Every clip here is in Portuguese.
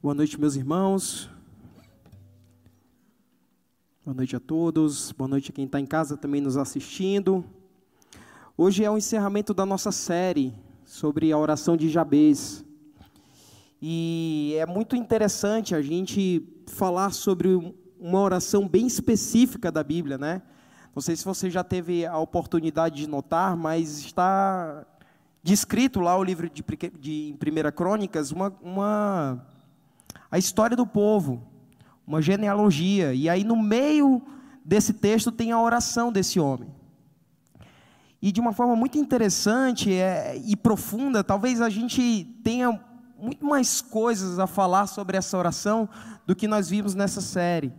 Boa noite, meus irmãos. Boa noite a todos. Boa noite a quem está em casa também nos assistindo. Hoje é o encerramento da nossa série sobre a oração de Jabez. E é muito interessante a gente falar sobre uma oração bem específica da Bíblia, né? Não sei se você já teve a oportunidade de notar, mas está descrito lá o livro de, de em 1 Crônicas uma, uma a história do povo, uma genealogia. E aí no meio desse texto tem a oração desse homem. E de uma forma muito interessante é, e profunda, talvez a gente tenha muito mais coisas a falar sobre essa oração do que nós vimos nessa série.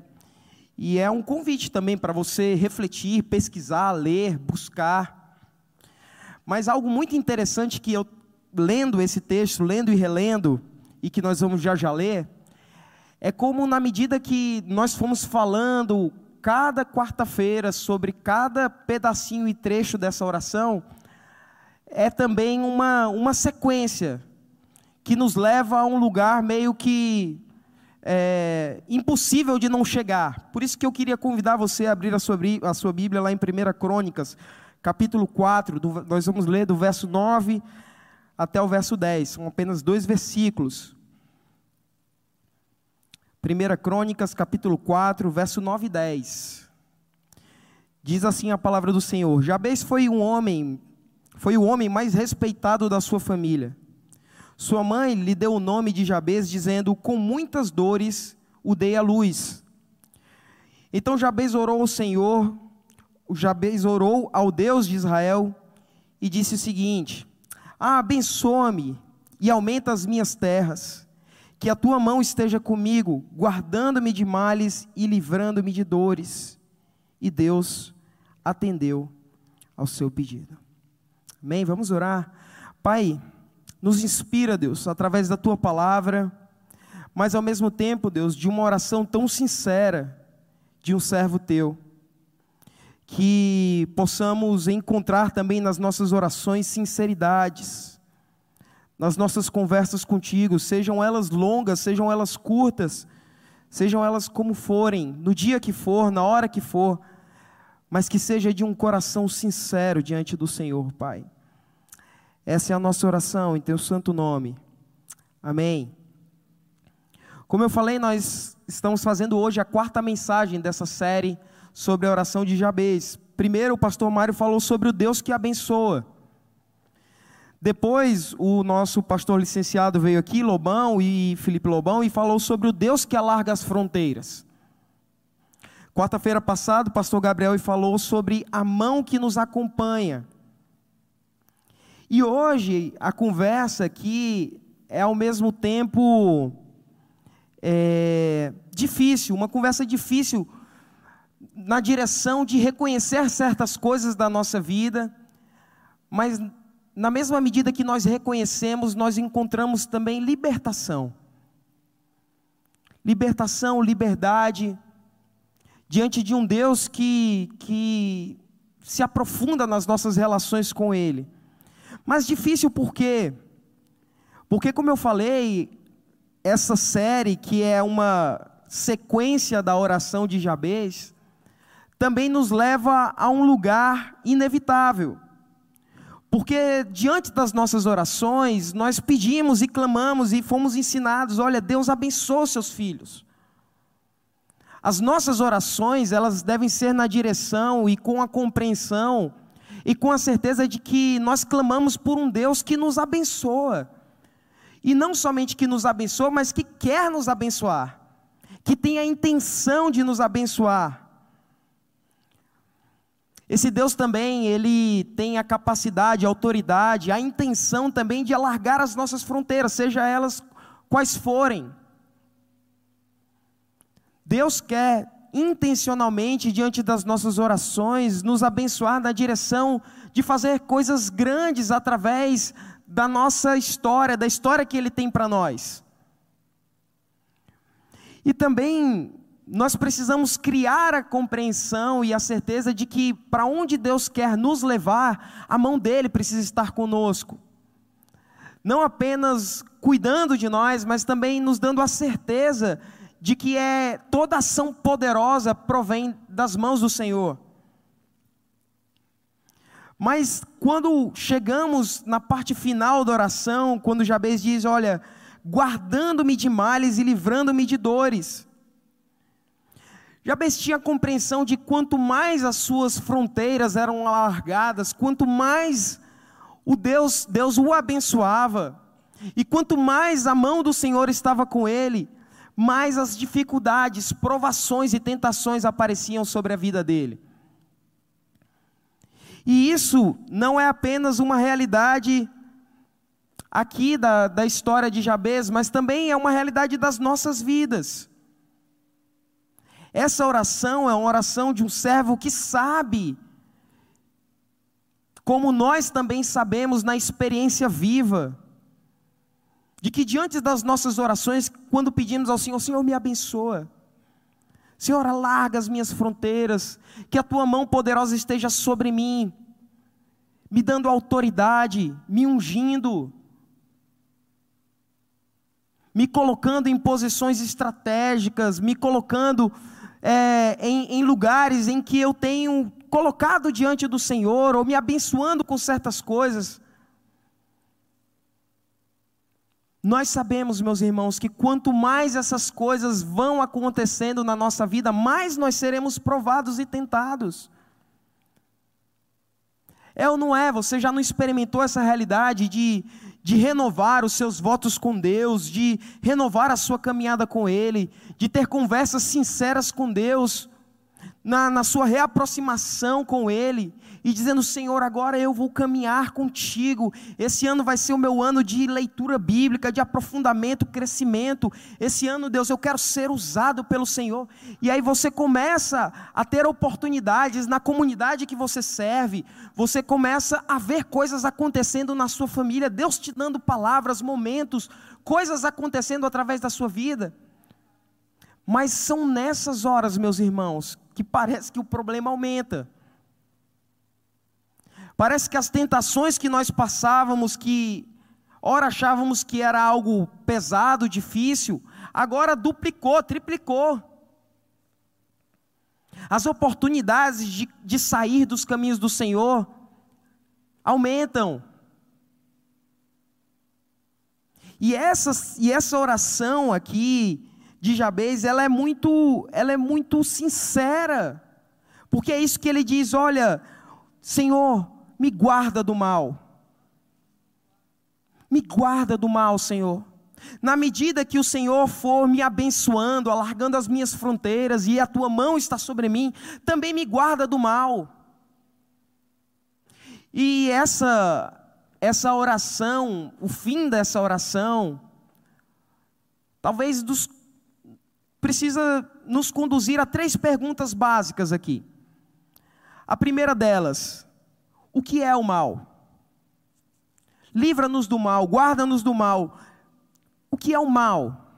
E é um convite também para você refletir, pesquisar, ler, buscar. Mas algo muito interessante que eu, lendo esse texto, lendo e relendo, e que nós vamos já já ler, é como na medida que nós fomos falando cada quarta-feira sobre cada pedacinho e trecho dessa oração, é também uma, uma sequência que nos leva a um lugar meio que é, impossível de não chegar. Por isso que eu queria convidar você a abrir a sua, a sua Bíblia lá em 1 Crônicas, capítulo 4, do, nós vamos ler do verso 9 até o verso 10, são apenas dois versículos. 1 Crônicas, capítulo 4, verso 9 e 10. Diz assim a palavra do Senhor: Jabez foi um homem, foi o homem mais respeitado da sua família. Sua mãe lhe deu o nome de Jabez, dizendo: Com muitas dores o dei à luz. Então Jabez orou ao Senhor, Jabez orou ao Deus de Israel e disse o seguinte: Ah, abençoa-me e aumenta as minhas terras que a tua mão esteja comigo, guardando-me de males e livrando-me de dores. E Deus atendeu ao seu pedido. Amém? Vamos orar. Pai, nos inspira, Deus, através da tua palavra, mas ao mesmo tempo, Deus, de uma oração tão sincera de um servo teu, que possamos encontrar também nas nossas orações sinceridades nas nossas conversas contigo, sejam elas longas, sejam elas curtas, sejam elas como forem, no dia que for, na hora que for, mas que seja de um coração sincero diante do Senhor, Pai. Essa é a nossa oração em Teu santo nome. Amém. Como eu falei, nós estamos fazendo hoje a quarta mensagem dessa série sobre a oração de Jabez. Primeiro, o pastor Mário falou sobre o Deus que abençoa. Depois, o nosso pastor licenciado veio aqui, Lobão e Felipe Lobão, e falou sobre o Deus que alarga as fronteiras. Quarta-feira passada, o pastor Gabriel falou sobre a mão que nos acompanha. E hoje, a conversa aqui é ao mesmo tempo é, difícil, uma conversa difícil na direção de reconhecer certas coisas da nossa vida, mas na mesma medida que nós reconhecemos, nós encontramos também libertação. Libertação, liberdade, diante de um Deus que, que se aprofunda nas nossas relações com Ele. Mas difícil por quê? Porque, como eu falei, essa série, que é uma sequência da oração de Jabez, também nos leva a um lugar inevitável porque diante das nossas orações, nós pedimos e clamamos e fomos ensinados: olha, Deus abençoa seus filhos. As nossas orações, elas devem ser na direção e com a compreensão e com a certeza de que nós clamamos por um Deus que nos abençoa. E não somente que nos abençoa, mas que quer nos abençoar, que tem a intenção de nos abençoar. Esse Deus também, ele tem a capacidade, a autoridade, a intenção também de alargar as nossas fronteiras, seja elas quais forem. Deus quer intencionalmente, diante das nossas orações, nos abençoar na direção de fazer coisas grandes através da nossa história, da história que Ele tem para nós. E também nós precisamos criar a compreensão e a certeza de que para onde Deus quer nos levar, a mão dele precisa estar conosco. não apenas cuidando de nós, mas também nos dando a certeza de que é toda ação poderosa provém das mãos do Senhor. Mas quando chegamos na parte final da oração, quando Jabez diz: Olha, guardando-me de males e livrando-me de dores. Jabez tinha a compreensão de quanto mais as suas fronteiras eram alargadas, quanto mais o Deus, Deus o abençoava, e quanto mais a mão do Senhor estava com ele, mais as dificuldades, provações e tentações apareciam sobre a vida dele. E isso não é apenas uma realidade aqui da, da história de Jabez, mas também é uma realidade das nossas vidas. Essa oração é uma oração de um servo que sabe, como nós também sabemos na experiência viva, de que diante das nossas orações, quando pedimos ao Senhor, Senhor me abençoa. Senhor, alarga as minhas fronteiras, que a tua mão poderosa esteja sobre mim, me dando autoridade, me ungindo, me colocando em posições estratégicas, me colocando é, em, em lugares em que eu tenho colocado diante do Senhor, ou me abençoando com certas coisas. Nós sabemos, meus irmãos, que quanto mais essas coisas vão acontecendo na nossa vida, mais nós seremos provados e tentados. É ou não é? Você já não experimentou essa realidade de, de renovar os seus votos com Deus, de renovar a sua caminhada com Ele, de ter conversas sinceras com Deus, na, na sua reaproximação com Ele, e dizendo: Senhor, agora eu vou caminhar contigo. Esse ano vai ser o meu ano de leitura bíblica, de aprofundamento, crescimento. Esse ano, Deus, eu quero ser usado pelo Senhor. E aí você começa a ter oportunidades na comunidade que você serve, você começa a ver coisas acontecendo na sua família, Deus te dando palavras, momentos, coisas acontecendo através da sua vida. Mas são nessas horas, meus irmãos, que parece que o problema aumenta. Parece que as tentações que nós passávamos, que ora achávamos que era algo pesado, difícil, agora duplicou, triplicou. As oportunidades de, de sair dos caminhos do Senhor aumentam. E essa, e essa oração aqui de Jabez, ela é muito, ela é muito sincera. Porque é isso que ele diz, olha, Senhor, me guarda do mal. Me guarda do mal, Senhor. Na medida que o Senhor for me abençoando, alargando as minhas fronteiras e a tua mão está sobre mim, também me guarda do mal. E essa essa oração, o fim dessa oração, talvez dos, precisa nos conduzir a três perguntas básicas aqui. A primeira delas, o que é o mal? Livra-nos do mal, guarda-nos do mal. O que é o mal?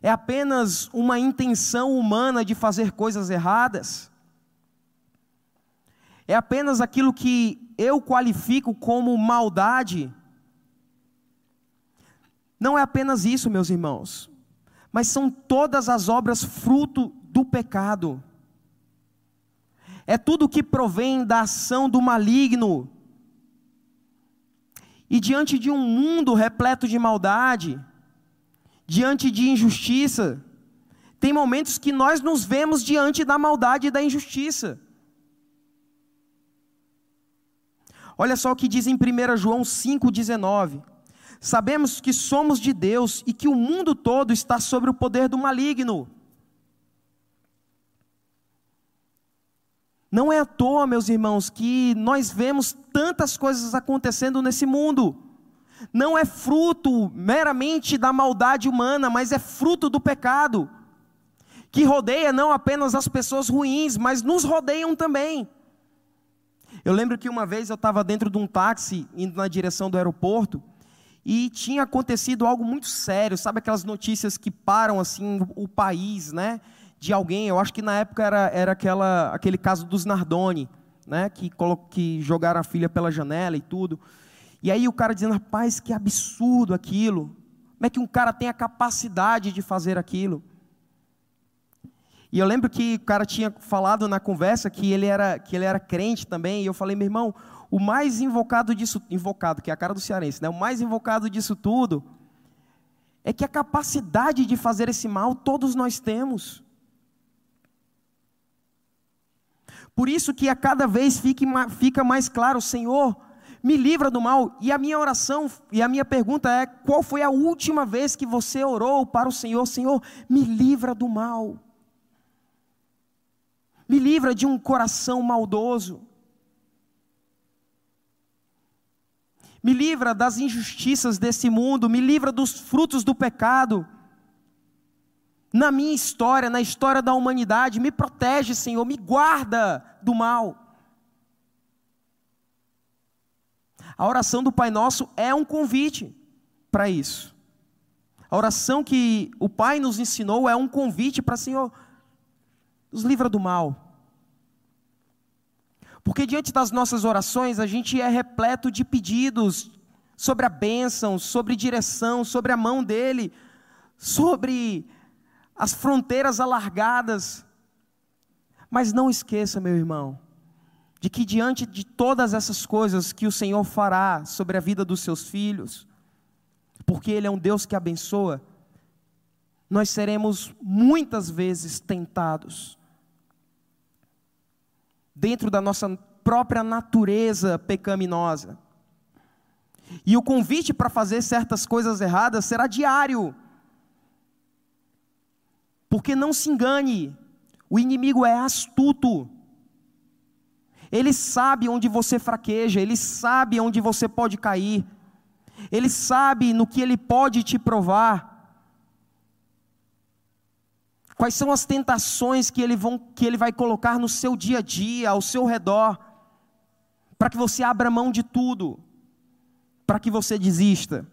É apenas uma intenção humana de fazer coisas erradas? É apenas aquilo que eu qualifico como maldade? Não é apenas isso, meus irmãos, mas são todas as obras fruto do pecado é tudo que provém da ação do maligno. E diante de um mundo repleto de maldade, diante de injustiça, tem momentos que nós nos vemos diante da maldade e da injustiça. Olha só o que diz em 1 João 5,19: Sabemos que somos de Deus e que o mundo todo está sob o poder do maligno. Não é à toa, meus irmãos, que nós vemos tantas coisas acontecendo nesse mundo. Não é fruto meramente da maldade humana, mas é fruto do pecado, que rodeia não apenas as pessoas ruins, mas nos rodeiam também. Eu lembro que uma vez eu estava dentro de um táxi, indo na direção do aeroporto, e tinha acontecido algo muito sério, sabe aquelas notícias que param assim o país, né? De alguém, eu acho que na época era, era aquela, aquele caso dos Nardoni, né, que, que jogaram a filha pela janela e tudo. E aí o cara dizendo, rapaz, que absurdo aquilo. Como é que um cara tem a capacidade de fazer aquilo? E eu lembro que o cara tinha falado na conversa que ele era, que ele era crente também, e eu falei, meu irmão, o mais invocado disso, invocado, que é a cara do cearense, né? O mais invocado disso tudo é que a capacidade de fazer esse mal todos nós temos. Por isso que a cada vez fica mais claro, Senhor, me livra do mal. E a minha oração e a minha pergunta é: qual foi a última vez que você orou para o Senhor? Senhor, me livra do mal. Me livra de um coração maldoso. Me livra das injustiças desse mundo, me livra dos frutos do pecado na minha história, na história da humanidade. Me protege, Senhor, me guarda do mal. A oração do Pai Nosso é um convite para isso. A oração que o Pai nos ensinou é um convite para, Senhor, nos livra do mal. Porque diante das nossas orações, a gente é repleto de pedidos sobre a bênção, sobre direção, sobre a mão dele, sobre as fronteiras alargadas. Mas não esqueça, meu irmão, de que diante de todas essas coisas que o Senhor fará sobre a vida dos seus filhos, porque Ele é um Deus que abençoa, nós seremos muitas vezes tentados, dentro da nossa própria natureza pecaminosa. E o convite para fazer certas coisas erradas será diário. Porque não se engane, o inimigo é astuto. Ele sabe onde você fraqueja, ele sabe onde você pode cair. Ele sabe no que ele pode te provar. Quais são as tentações que ele, vão, que ele vai colocar no seu dia a dia, ao seu redor, para que você abra mão de tudo, para que você desista.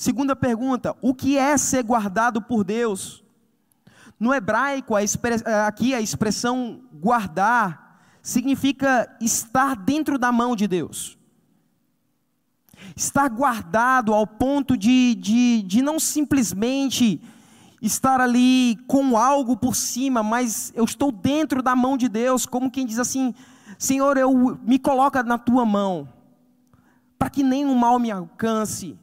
Segunda pergunta: o que é ser guardado por Deus? No hebraico, eh, aqui a expressão guardar significa estar dentro da mão de Deus. Estar guardado ao ponto de, de, de não simplesmente estar ali com algo por cima, mas eu estou dentro da mão de Deus, como quem diz assim: Senhor, eu me coloca na tua mão, para que nenhum mal me alcance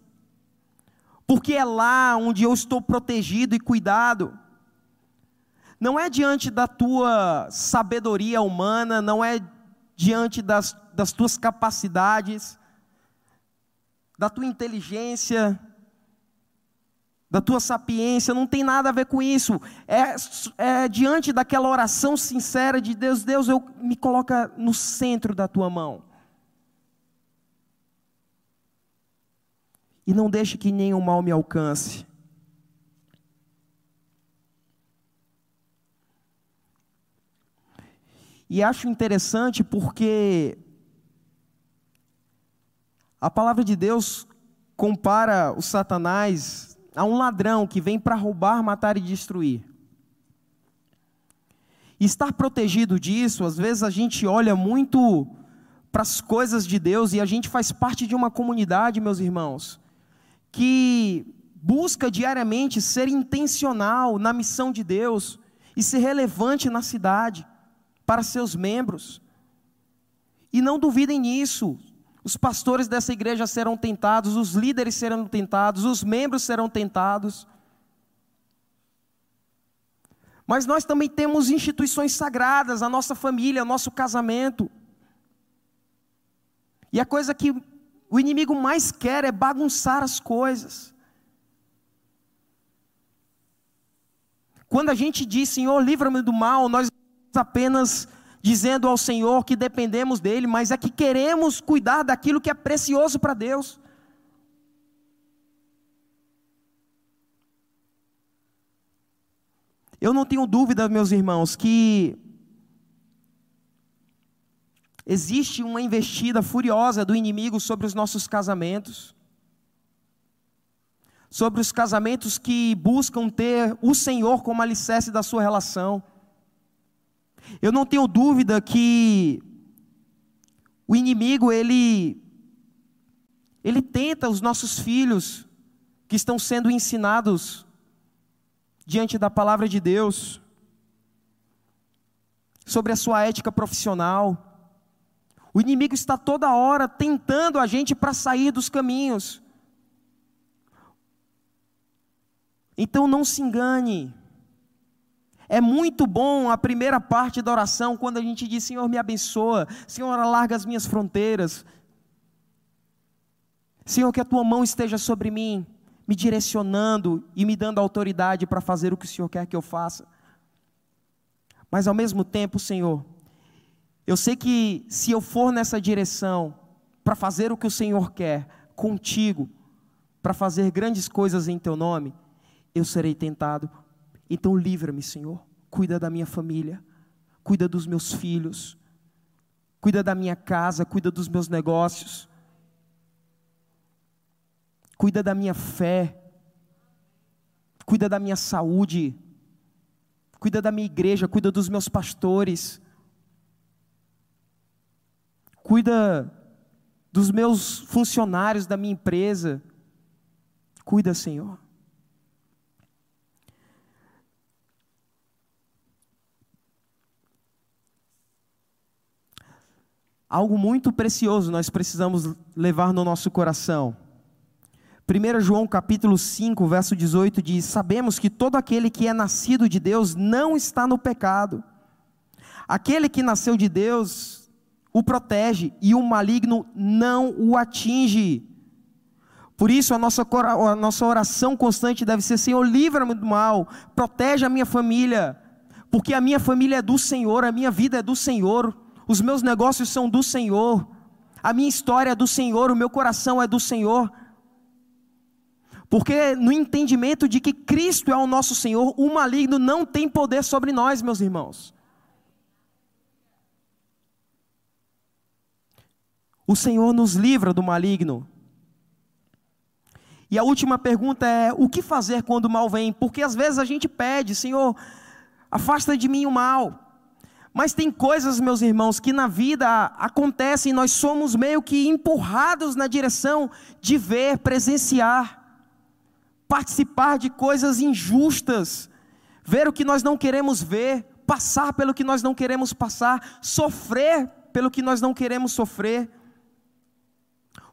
porque é lá onde eu estou protegido e cuidado. Não é diante da tua sabedoria humana, não é diante das, das tuas capacidades, da tua inteligência, da tua sapiência, não tem nada a ver com isso. É, é, diante daquela oração sincera de Deus, Deus, eu me coloca no centro da tua mão. E não deixe que nenhum mal me alcance. E acho interessante porque a palavra de Deus compara o Satanás a um ladrão que vem para roubar, matar e destruir. E estar protegido disso, às vezes a gente olha muito para as coisas de Deus e a gente faz parte de uma comunidade, meus irmãos, que busca diariamente ser intencional na missão de Deus e ser relevante na cidade para seus membros. E não duvidem nisso. Os pastores dessa igreja serão tentados, os líderes serão tentados, os membros serão tentados. Mas nós também temos instituições sagradas, a nossa família, o nosso casamento. E a coisa que o inimigo mais quer é bagunçar as coisas. Quando a gente diz, Senhor, livra-me do mal, nós apenas dizendo ao Senhor que dependemos dele, mas é que queremos cuidar daquilo que é precioso para Deus. Eu não tenho dúvida, meus irmãos, que Existe uma investida furiosa do inimigo sobre os nossos casamentos, sobre os casamentos que buscam ter o Senhor como alicerce da sua relação. Eu não tenho dúvida que O inimigo, ele ele tenta os nossos filhos que estão sendo ensinados diante da palavra de Deus sobre a sua ética profissional. O inimigo está toda hora tentando a gente para sair dos caminhos. Então não se engane. É muito bom a primeira parte da oração, quando a gente diz: Senhor, me abençoa, Senhor, alarga as minhas fronteiras, Senhor, que a tua mão esteja sobre mim, me direcionando e me dando autoridade para fazer o que o Senhor quer que eu faça. Mas ao mesmo tempo, Senhor, eu sei que se eu for nessa direção, para fazer o que o Senhor quer, contigo, para fazer grandes coisas em teu nome, eu serei tentado. Então livra-me, Senhor. Cuida da minha família, cuida dos meus filhos, cuida da minha casa, cuida dos meus negócios, cuida da minha fé, cuida da minha saúde, cuida da minha igreja, cuida dos meus pastores, cuida dos meus funcionários da minha empresa. Cuida, Senhor. algo muito precioso nós precisamos levar no nosso coração. 1 João capítulo 5, verso 18 diz: Sabemos que todo aquele que é nascido de Deus não está no pecado. Aquele que nasceu de Deus o protege e o maligno não o atinge. Por isso, a nossa, a nossa oração constante deve ser: Senhor, livra-me do mal, protege a minha família, porque a minha família é do Senhor, a minha vida é do Senhor os meus negócios são do Senhor, a minha história é do Senhor, o meu coração é do Senhor. Porque no entendimento de que Cristo é o nosso Senhor, o maligno não tem poder sobre nós, meus irmãos. O Senhor nos livra do maligno. E a última pergunta é: o que fazer quando o mal vem? Porque às vezes a gente pede, Senhor, afasta de mim o mal. Mas tem coisas, meus irmãos, que na vida acontecem, nós somos meio que empurrados na direção de ver, presenciar, participar de coisas injustas, ver o que nós não queremos ver, passar pelo que nós não queremos passar, sofrer pelo que nós não queremos sofrer.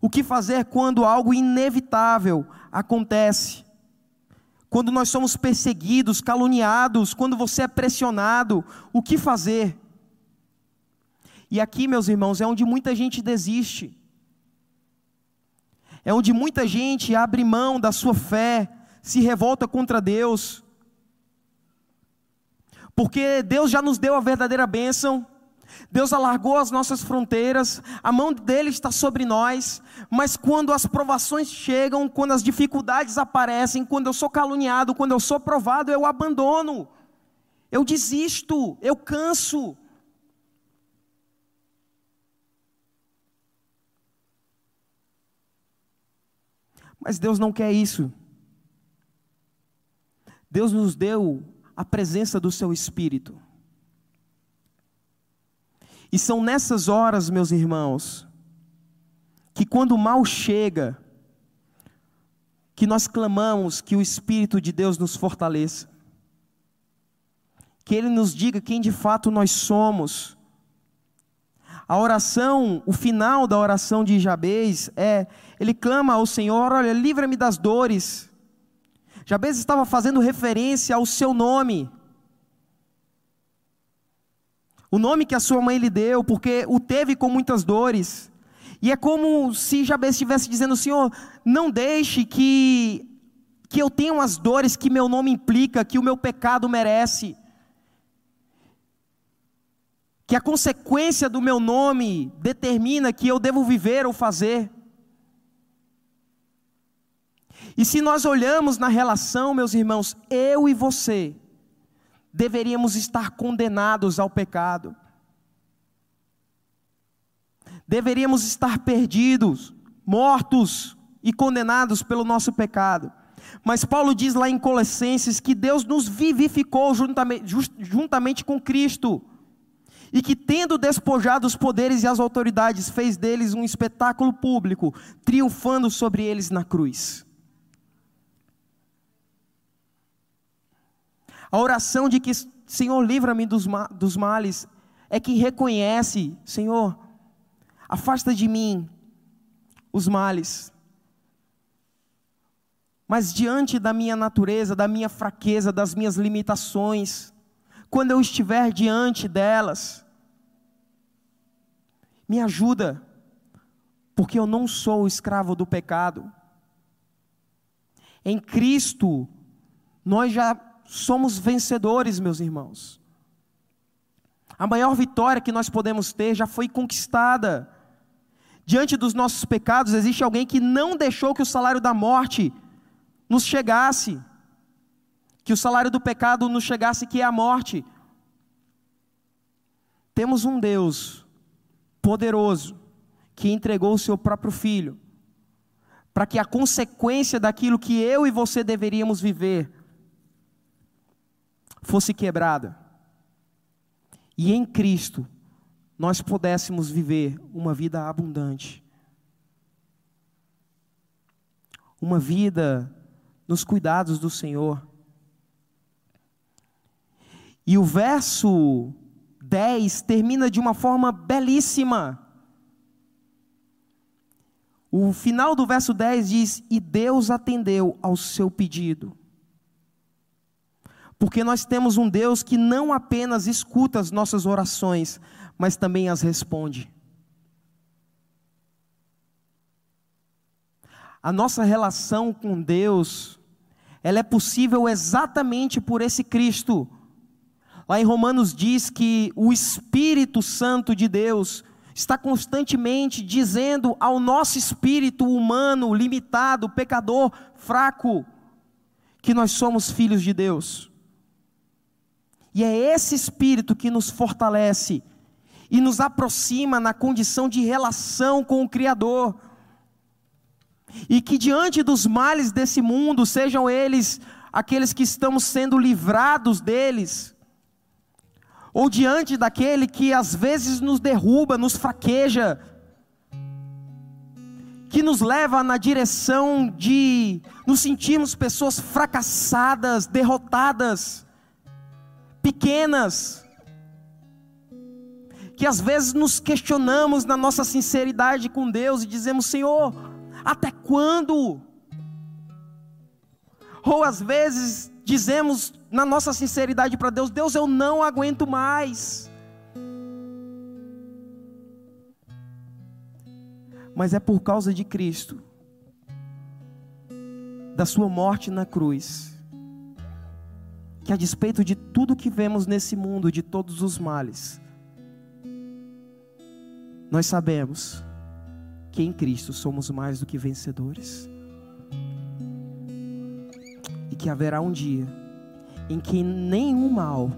O que fazer quando algo inevitável acontece? quando nós somos perseguidos, caluniados, quando você é pressionado, o que fazer? E aqui, meus irmãos, é onde muita gente desiste, é onde muita gente abre mão da sua fé, se revolta contra Deus, porque Deus já nos deu a verdadeira bênção, Deus alargou as nossas fronteiras, a mão dele está sobre nós, mas quando as provações chegam, quando as dificuldades aparecem, quando eu sou caluniado, quando eu sou provado, eu abandono, eu desisto, eu canso. Mas Deus não quer isso. Deus nos deu a presença do seu Espírito. E são nessas horas, meus irmãos, que quando o mal chega, que nós clamamos que o Espírito de Deus nos fortaleça, que Ele nos diga quem de fato nós somos. A oração, o final da oração de Jabez é: ele clama ao Senhor, olha, livra-me das dores. Jabez estava fazendo referência ao seu nome o nome que a sua mãe lhe deu, porque o teve com muitas dores. E é como se Jabez estivesse dizendo: Senhor, não deixe que, que eu tenha as dores que meu nome implica, que o meu pecado merece. Que a consequência do meu nome determina que eu devo viver ou fazer. E se nós olhamos na relação, meus irmãos, eu e você, deveríamos estar condenados ao pecado. Deveríamos estar perdidos, mortos e condenados pelo nosso pecado. Mas Paulo diz lá em Colossenses que Deus nos vivificou juntamente, juntamente com Cristo. e que, tendo despojado os poderes e as autoridades, fez deles um espetáculo público, triunfando sobre eles na cruz. A oração de que, Senhor, livra-me dos, ma dos males, é que reconhece, Senhor, afasta de mim os males. Mas diante da minha natureza, da minha fraqueza, das minhas limitações, quando eu estiver diante delas, me ajuda, porque eu não sou escravo do pecado. Em Cristo, nós já somos vencedores, meus irmãos. A maior vitória que nós podemos ter já foi conquistada. Diante dos nossos pecados, existe alguém que não deixou que o salário da morte nos chegasse, que o salário do pecado nos chegasse, que é a morte. Temos um Deus poderoso que entregou o seu próprio filho, para que a consequência daquilo que eu e você deveríamos viver fosse quebrada. E em Cristo nós pudéssemos viver uma vida abundante. Uma vida nos cuidados do Senhor. E o verso 10 termina de uma forma belíssima. O final do verso 10 diz: E Deus atendeu ao seu pedido. Porque nós temos um Deus que não apenas escuta as nossas orações, mas também as responde. A nossa relação com Deus, ela é possível exatamente por esse Cristo Lá em Romanos diz que o Espírito Santo de Deus está constantemente dizendo ao nosso espírito humano, limitado, pecador, fraco, que nós somos filhos de Deus. E é esse espírito que nos fortalece e nos aproxima na condição de relação com o Criador. E que diante dos males desse mundo, sejam eles aqueles que estamos sendo livrados deles, ou diante daquele que às vezes nos derruba, nos fraqueja, que nos leva na direção de nos sentirmos pessoas fracassadas, derrotadas, pequenas, que às vezes nos questionamos na nossa sinceridade com Deus e dizemos: Senhor, até quando? Ou às vezes dizemos na nossa sinceridade para Deus: Deus, eu não aguento mais. Mas é por causa de Cristo, da Sua morte na cruz, que a despeito de tudo que vemos nesse mundo, de todos os males, nós sabemos que em Cristo somos mais do que vencedores. E que haverá um dia em que nenhum mal,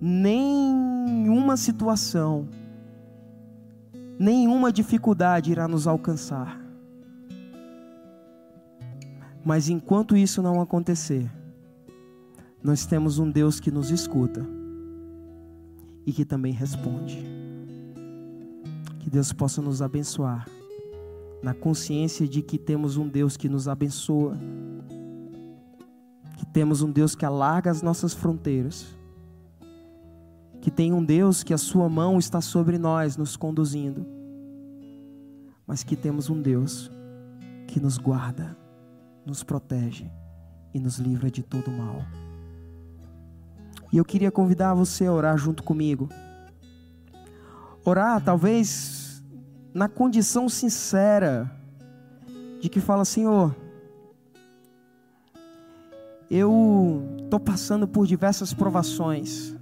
nenhuma situação, nenhuma dificuldade irá nos alcançar. Mas enquanto isso não acontecer, nós temos um Deus que nos escuta e que também responde. Que Deus possa nos abençoar, na consciência de que temos um Deus que nos abençoa que temos um Deus que alarga as nossas fronteiras, que tem um Deus que a sua mão está sobre nós, nos conduzindo, mas que temos um Deus que nos guarda, nos protege e nos livra de todo mal. E eu queria convidar você a orar junto comigo. Orar, talvez, na condição sincera de que fala, Senhor, eu estou passando por diversas provações.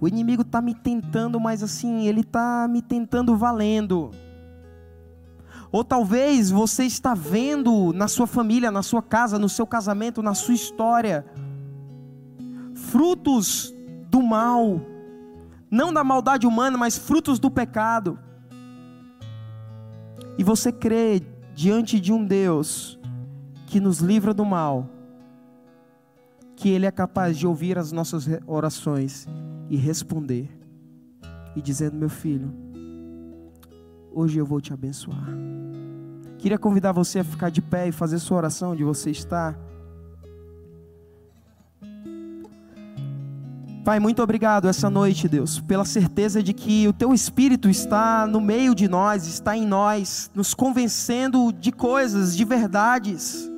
O inimigo está me tentando, mas assim, ele está me tentando valendo. Ou talvez você está vendo na sua família, na sua casa, no seu casamento, na sua história, frutos do mal, não da maldade humana, mas frutos do pecado. E você crê diante de um Deus que nos livra do mal, que Ele é capaz de ouvir as nossas orações e responder, e dizendo: Meu filho, hoje eu vou te abençoar. Queria convidar você a ficar de pé e fazer sua oração onde você está. Pai, muito obrigado essa noite, Deus, pela certeza de que o Teu Espírito está no meio de nós, está em nós, nos convencendo de coisas, de verdades,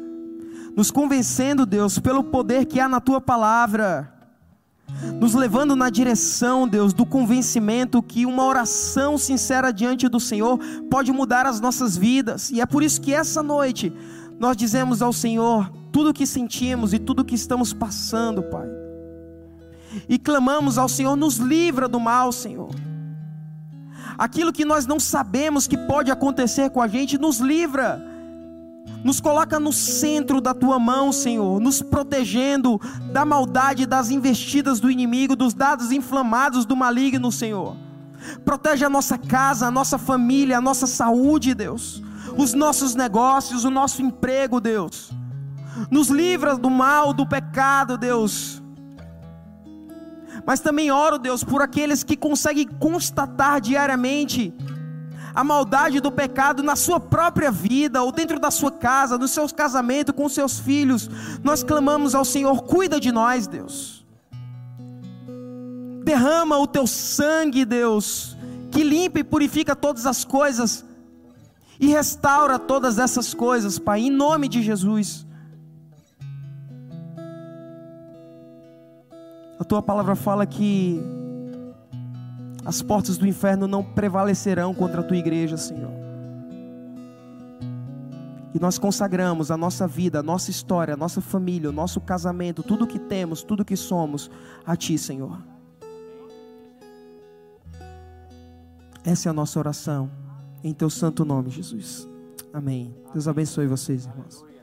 nos convencendo, Deus, pelo poder que há na Tua palavra, nos levando na direção, Deus, do convencimento que uma oração sincera diante do Senhor pode mudar as nossas vidas, e é por isso que essa noite nós dizemos ao Senhor tudo o que sentimos e tudo o que estamos passando, Pai e clamamos ao Senhor, nos livra do mal, Senhor. Aquilo que nós não sabemos que pode acontecer com a gente, nos livra. Nos coloca no centro da tua mão, Senhor, nos protegendo da maldade, das investidas do inimigo, dos dados inflamados do maligno, Senhor. Protege a nossa casa, a nossa família, a nossa saúde, Deus. Os nossos negócios, o nosso emprego, Deus. Nos livra do mal, do pecado, Deus mas também oro, Deus, por aqueles que conseguem constatar diariamente a maldade do pecado na sua própria vida, ou dentro da sua casa, no seu casamento, com seus filhos. Nós clamamos ao Senhor, cuida de nós, Deus. Derrama o teu sangue, Deus, que limpa e purifica todas as coisas e restaura todas essas coisas, Pai, em nome de Jesus. A tua palavra fala que as portas do inferno não prevalecerão contra a tua igreja, Senhor. E nós consagramos a nossa vida, a nossa história, a nossa família, o nosso casamento, tudo que temos, tudo que somos a Ti, Senhor. Essa é a nossa oração, em Teu santo nome, Jesus. Amém. Deus abençoe vocês, irmãos.